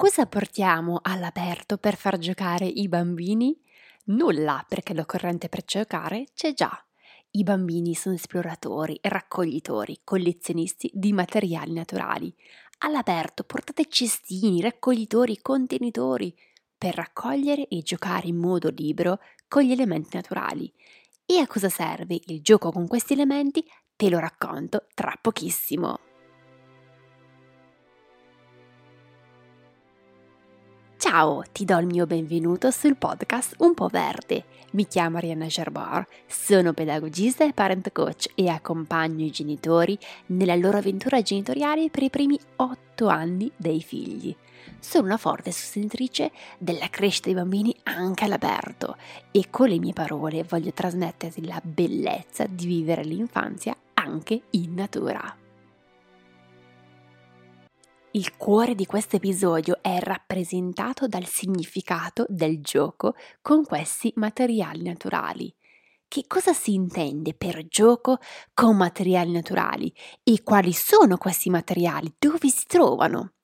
Cosa portiamo all'aperto per far giocare i bambini? Nulla, perché l'occorrente per giocare c'è già. I bambini sono esploratori, raccoglitori, collezionisti di materiali naturali. All'aperto portate cestini, raccoglitori, contenitori per raccogliere e giocare in modo libero con gli elementi naturali. E a cosa serve il gioco con questi elementi? Te lo racconto tra pochissimo. Ciao, ti do il mio benvenuto sul podcast Un po' Verde. Mi chiamo Arianna Gerbar, sono pedagogista e parent coach e accompagno i genitori nella loro avventura genitoriale per i primi otto anni dei figli. Sono una forte sostenitrice della crescita dei bambini anche all'aperto e con le mie parole voglio trasmetterti la bellezza di vivere l'infanzia anche in natura. Il cuore di questo episodio è rappresentato dal significato del gioco con questi materiali naturali. Che cosa si intende per gioco con materiali naturali e quali sono questi materiali? Dove si trovano?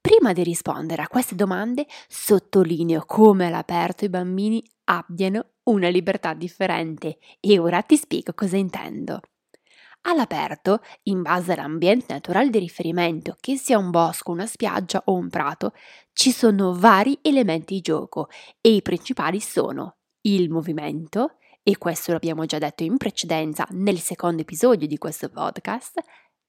Prima di rispondere a queste domande, sottolineo come all'aperto i bambini abbiano una libertà differente e ora ti spiego cosa intendo. All'aperto, in base all'ambiente naturale di riferimento, che sia un bosco, una spiaggia o un prato, ci sono vari elementi di gioco e i principali sono il movimento, e questo l'abbiamo già detto in precedenza nel secondo episodio di questo podcast,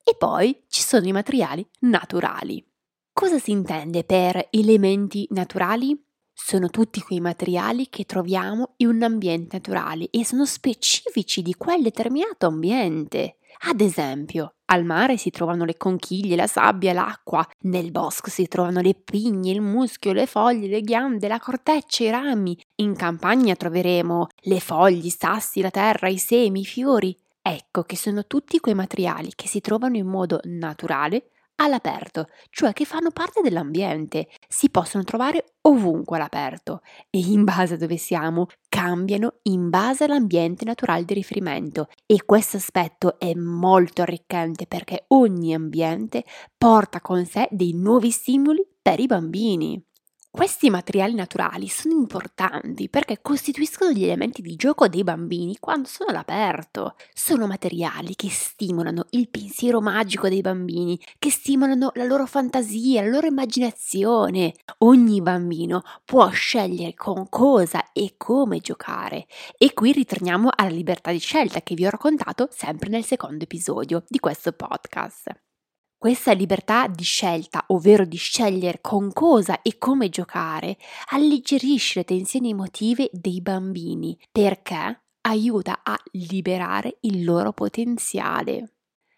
e poi ci sono i materiali naturali. Cosa si intende per elementi naturali? Sono tutti quei materiali che troviamo in un ambiente naturale e sono specifici di quel determinato ambiente. Ad esempio, al mare si trovano le conchiglie, la sabbia, l'acqua, nel bosco si trovano le pigne, il muschio, le foglie, le ghiande, la corteccia, i rami. In campagna troveremo le foglie, i sassi, la terra, i semi, i fiori. Ecco che sono tutti quei materiali che si trovano in modo naturale all'aperto, cioè che fanno parte dell'ambiente, si possono trovare ovunque all'aperto e in base a dove siamo cambiano in base all'ambiente naturale di riferimento e questo aspetto è molto arricchente perché ogni ambiente porta con sé dei nuovi stimoli per i bambini. Questi materiali naturali sono importanti perché costituiscono gli elementi di gioco dei bambini quando sono all'aperto. Sono materiali che stimolano il pensiero magico dei bambini, che stimolano la loro fantasia, la loro immaginazione. Ogni bambino può scegliere con cosa e come giocare. E qui ritorniamo alla libertà di scelta che vi ho raccontato sempre nel secondo episodio di questo podcast. Questa libertà di scelta, ovvero di scegliere con cosa e come giocare, alleggerisce le tensioni emotive dei bambini perché aiuta a liberare il loro potenziale.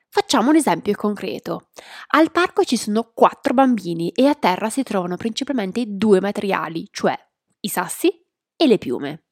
Facciamo un esempio concreto. Al parco ci sono quattro bambini e a terra si trovano principalmente due materiali, cioè i sassi e le piume.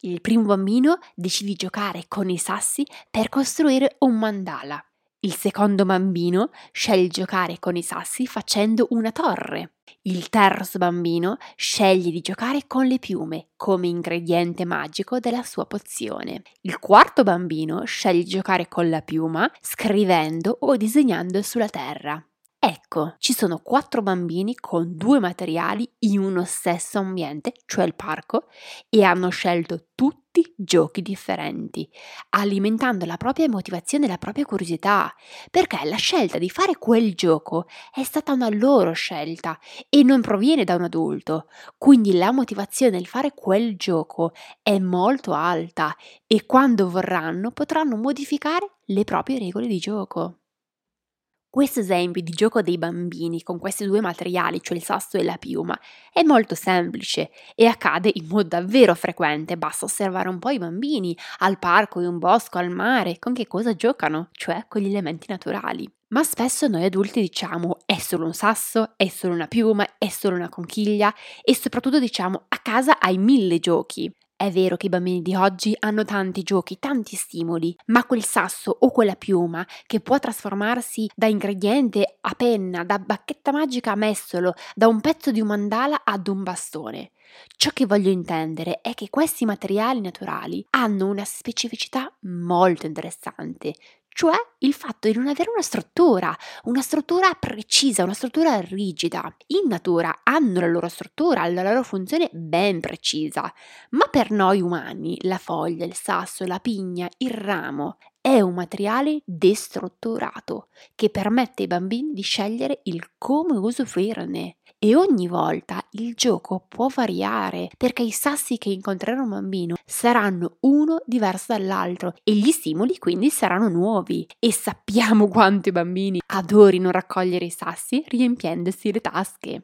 Il primo bambino decide di giocare con i sassi per costruire un mandala. Il secondo bambino sceglie di giocare con i sassi facendo una torre. Il terzo bambino sceglie di giocare con le piume come ingrediente magico della sua pozione. Il quarto bambino sceglie di giocare con la piuma scrivendo o disegnando sulla terra. Ecco, ci sono quattro bambini con due materiali in uno stesso ambiente, cioè il parco, e hanno scelto tutti giochi differenti, alimentando la propria motivazione e la propria curiosità, perché la scelta di fare quel gioco è stata una loro scelta e non proviene da un adulto, quindi la motivazione nel fare quel gioco è molto alta e quando vorranno potranno modificare le proprie regole di gioco. Questo esempio di gioco dei bambini con questi due materiali, cioè il sasso e la piuma, è molto semplice e accade in modo davvero frequente, basta osservare un po' i bambini al parco, in un bosco, al mare, con che cosa giocano, cioè con gli elementi naturali. Ma spesso noi adulti diciamo è solo un sasso, è solo una piuma, è solo una conchiglia e soprattutto diciamo a casa hai mille giochi. È vero che i bambini di oggi hanno tanti giochi, tanti stimoli, ma quel sasso o quella piuma che può trasformarsi da ingrediente a penna, da bacchetta magica a mestolo, da un pezzo di un mandala ad un bastone. Ciò che voglio intendere è che questi materiali naturali hanno una specificità molto interessante, cioè il fatto di non avere una struttura, una struttura precisa, una struttura rigida. In natura hanno la loro struttura, la loro funzione ben precisa, ma per noi umani la foglia, il sasso, la pigna, il ramo è un materiale destrutturato che permette ai bambini di scegliere il come usufruirne. E ogni volta il gioco può variare perché i sassi che incontrerà un bambino saranno uno diverso dall'altro e gli stimoli quindi saranno nuovi. E sappiamo quanto i bambini adorino raccogliere i sassi riempiendosi le tasche.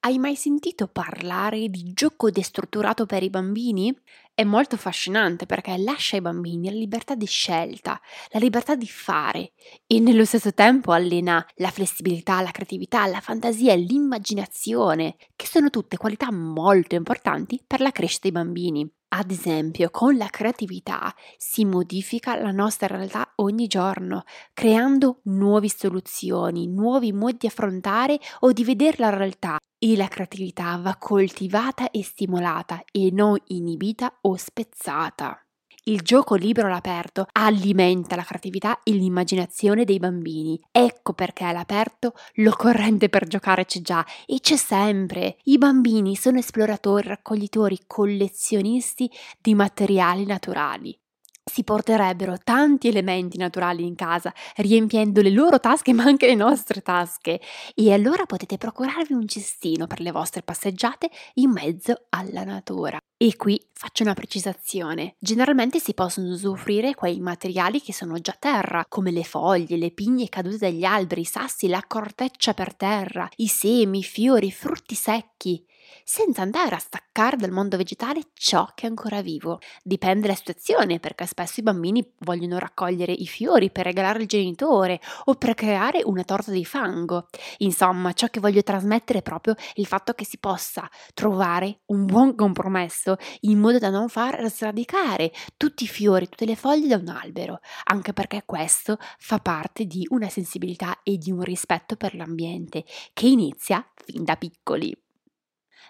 Hai mai sentito parlare di gioco destrutturato per i bambini? È molto affascinante perché lascia ai bambini la libertà di scelta, la libertà di fare e nello stesso tempo allena la flessibilità, la creatività, la fantasia e l'immaginazione, che sono tutte qualità molto importanti per la crescita dei bambini. Ad esempio, con la creatività si modifica la nostra realtà ogni giorno, creando nuove soluzioni, nuovi modi di affrontare o di vedere la realtà. E la creatività va coltivata e stimolata e non inibita o spezzata. Il gioco libero all'aperto alimenta la creatività e l'immaginazione dei bambini. Ecco perché all'aperto l'occorrente per giocare c'è già e c'è sempre. I bambini sono esploratori, raccoglitori, collezionisti di materiali naturali si porterebbero tanti elementi naturali in casa, riempiendo le loro tasche ma anche le nostre tasche. E allora potete procurarvi un cestino per le vostre passeggiate in mezzo alla natura. E qui faccio una precisazione. Generalmente si possono usufruire quei materiali che sono già terra, come le foglie, le pigne cadute dagli alberi, i sassi, la corteccia per terra, i semi, i fiori, i frutti secchi senza andare a staccare dal mondo vegetale ciò che è ancora vivo. Dipende dalla situazione, perché spesso i bambini vogliono raccogliere i fiori per regalare al genitore o per creare una torta di fango. Insomma, ciò che voglio trasmettere è proprio il fatto che si possa trovare un buon compromesso in modo da non far sradicare tutti i fiori, tutte le foglie da un albero, anche perché questo fa parte di una sensibilità e di un rispetto per l'ambiente che inizia fin da piccoli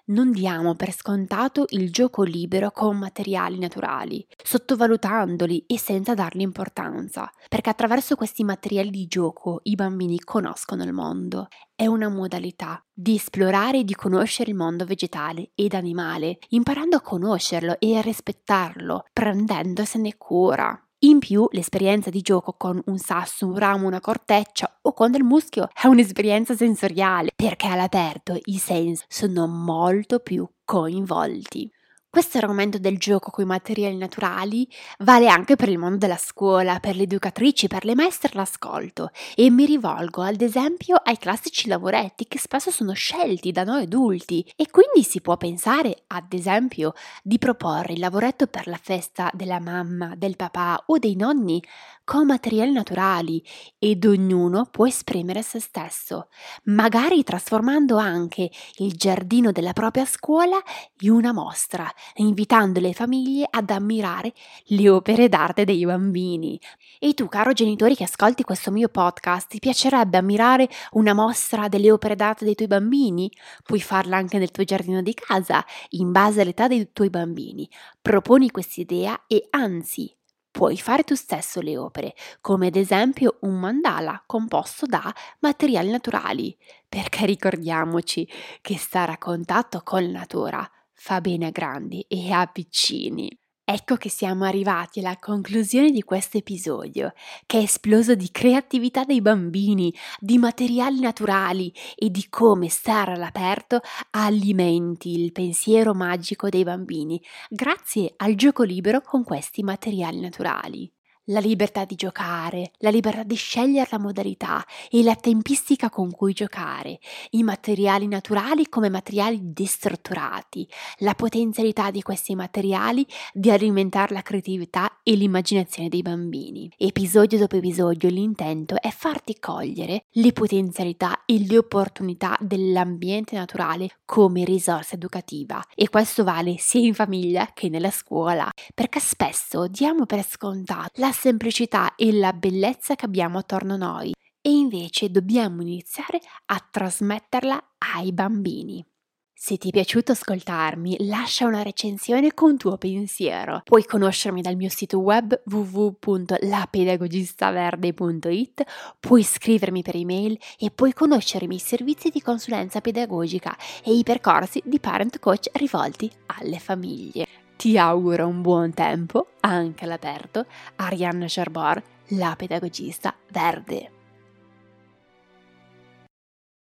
non diamo per scontato il gioco libero con materiali naturali, sottovalutandoli e senza dargli importanza, perché attraverso questi materiali di gioco i bambini conoscono il mondo. È una modalità di esplorare e di conoscere il mondo vegetale ed animale, imparando a conoscerlo e a rispettarlo, prendendosene cura. In più, l'esperienza di gioco con un sasso, un ramo, una corteccia o con del muschio è un'esperienza sensoriale perché all'aperto i sensi sono molto più coinvolti. Questo argomento del gioco con i materiali naturali vale anche per il mondo della scuola, per le educatrici, per le maestre all'ascolto. E mi rivolgo ad esempio ai classici lavoretti che spesso sono scelti da noi adulti. E quindi si può pensare ad esempio di proporre il lavoretto per la festa della mamma, del papà o dei nonni con materiali naturali ed ognuno può esprimere se stesso, magari trasformando anche il giardino della propria scuola in una mostra, invitando le famiglie ad ammirare le opere d'arte dei bambini. E tu, caro genitore che ascolti questo mio podcast, ti piacerebbe ammirare una mostra delle opere d'arte dei tuoi bambini? Puoi farla anche nel tuo giardino di casa, in base all'età dei tuoi bambini. Proponi quest'idea e anzi Puoi fare tu stesso le opere, come ad esempio un mandala composto da materiali naturali, perché ricordiamoci che stare a contatto con la natura fa bene a grandi e a piccini. Ecco che siamo arrivati alla conclusione di questo episodio, che è esploso di creatività dei bambini, di materiali naturali e di come stare all'aperto alimenti il pensiero magico dei bambini, grazie al gioco libero con questi materiali naturali la libertà di giocare, la libertà di scegliere la modalità e la tempistica con cui giocare, i materiali naturali come materiali destrutturati, la potenzialità di questi materiali di alimentare la creatività e l'immaginazione dei bambini. Episodio dopo episodio l'intento è farti cogliere le potenzialità e le opportunità dell'ambiente naturale come risorsa educativa. E questo vale sia in famiglia che nella scuola, perché spesso diamo per scontato la semplicità e la bellezza che abbiamo attorno a noi e invece dobbiamo iniziare a trasmetterla ai bambini. Se ti è piaciuto ascoltarmi, lascia una recensione con tuo pensiero. Puoi conoscermi dal mio sito web www.lapedagogistaverde.it, puoi scrivermi per email e puoi conoscere i miei servizi di consulenza pedagogica e i percorsi di parent coach rivolti alle famiglie. Ti auguro un buon tempo, anche all'aperto. Arianna Charbor, la pedagogista verde.